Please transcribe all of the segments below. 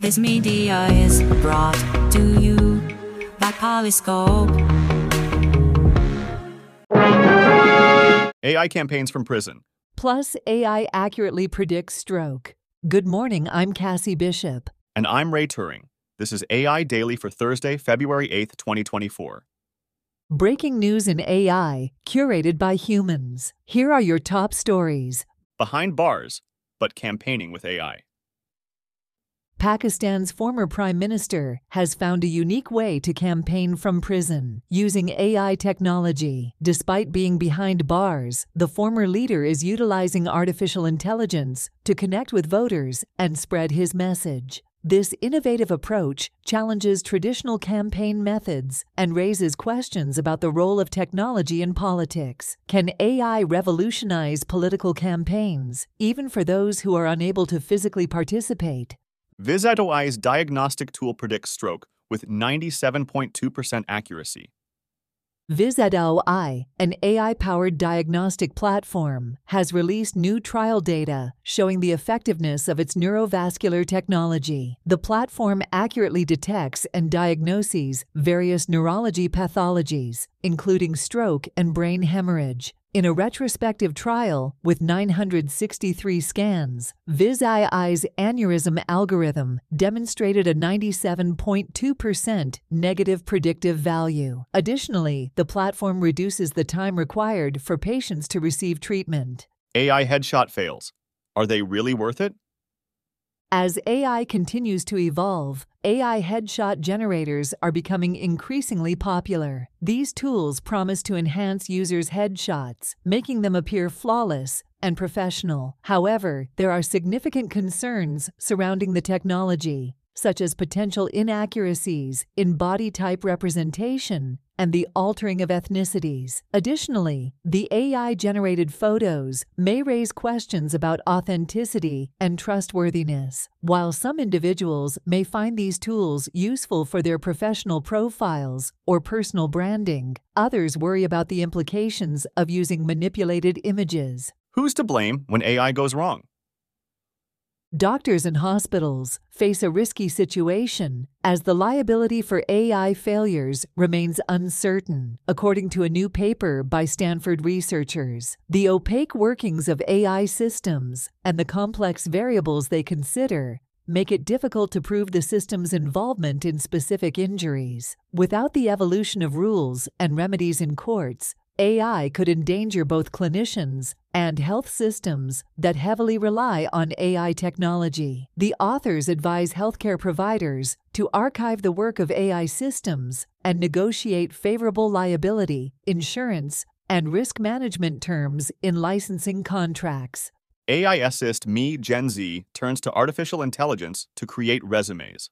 This media is brought to you by Polyscope. AI campaigns from prison. Plus, AI accurately predicts stroke. Good morning, I'm Cassie Bishop. And I'm Ray Turing. This is AI Daily for Thursday, February 8th, 2024. Breaking news in AI, curated by humans. Here are your top stories. Behind bars, but campaigning with AI. Pakistan's former prime minister has found a unique way to campaign from prison using AI technology. Despite being behind bars, the former leader is utilizing artificial intelligence to connect with voters and spread his message. This innovative approach challenges traditional campaign methods and raises questions about the role of technology in politics. Can AI revolutionize political campaigns, even for those who are unable to physically participate? VizAI's diagnostic tool predicts stroke with 97.2% accuracy. VizAI, an AI powered diagnostic platform, has released new trial data showing the effectiveness of its neurovascular technology. The platform accurately detects and diagnoses various neurology pathologies, including stroke and brain hemorrhage, in a retrospective trial with 963 scans, VizAI's aneurysm algorithm demonstrated a 97.2% negative predictive value. Additionally, the platform reduces the time required for patients to receive treatment. AI headshot fails. Are they really worth it? As AI continues to evolve, AI headshot generators are becoming increasingly popular. These tools promise to enhance users' headshots, making them appear flawless and professional. However, there are significant concerns surrounding the technology, such as potential inaccuracies in body type representation and the altering of ethnicities. Additionally, the AI generated photos may raise questions about authenticity and trustworthiness. While some individuals may find these tools useful for their professional profiles or personal branding, others worry about the implications of using manipulated images. Who's to blame when AI goes wrong? Doctors and hospitals face a risky situation as the liability for AI failures remains uncertain, according to a new paper by Stanford researchers. The opaque workings of AI systems and the complex variables they consider make it difficult to prove the system's involvement in specific injuries. Without the evolution of rules and remedies in courts, AI could endanger both clinicians and health systems that heavily rely on AI technology. The authors advise healthcare providers to archive the work of AI systems and negotiate favorable liability, insurance, and risk management terms in licensing contracts. AI Assist Me Gen Z turns to artificial intelligence to create resumes.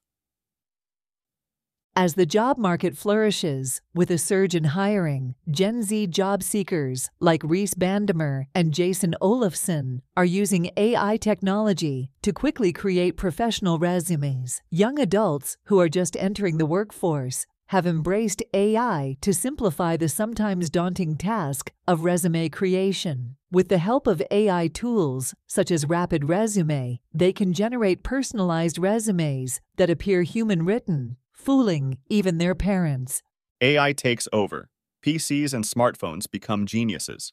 As the job market flourishes with a surge in hiring, Gen Z job seekers like Reese Bandemer and Jason Olafson are using AI technology to quickly create professional resumes. Young adults who are just entering the workforce have embraced AI to simplify the sometimes daunting task of resume creation. With the help of AI tools, such as Rapid Resume, they can generate personalized resumes that appear human written fooling even their parents. AI takes over. PCs and smartphones become geniuses.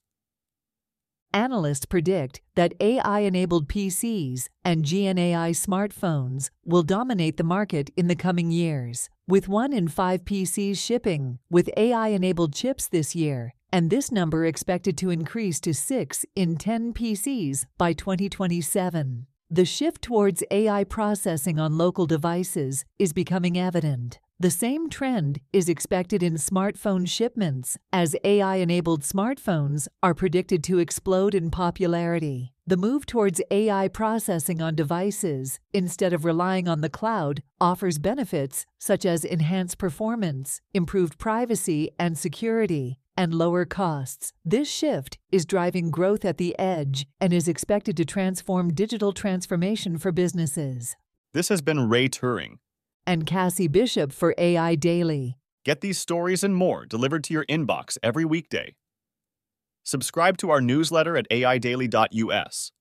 Analysts predict that AI enabled PCs and GenAI smartphones will dominate the market in the coming years, with one in five PCs shipping with AI enabled chips this year, and this number expected to increase to six in 10 PCs by 2027. The shift towards AI processing on local devices is becoming evident. The same trend is expected in smartphone shipments, as AI enabled smartphones are predicted to explode in popularity. The move towards AI processing on devices, instead of relying on the cloud, offers benefits such as enhanced performance, improved privacy and security, and lower costs. This shift is driving growth at the edge and is expected to transform digital transformation for businesses. This has been Ray Turing. And Cassie Bishop for AI Daily. Get these stories and more delivered to your inbox every weekday. Subscribe to our newsletter at aidaily.us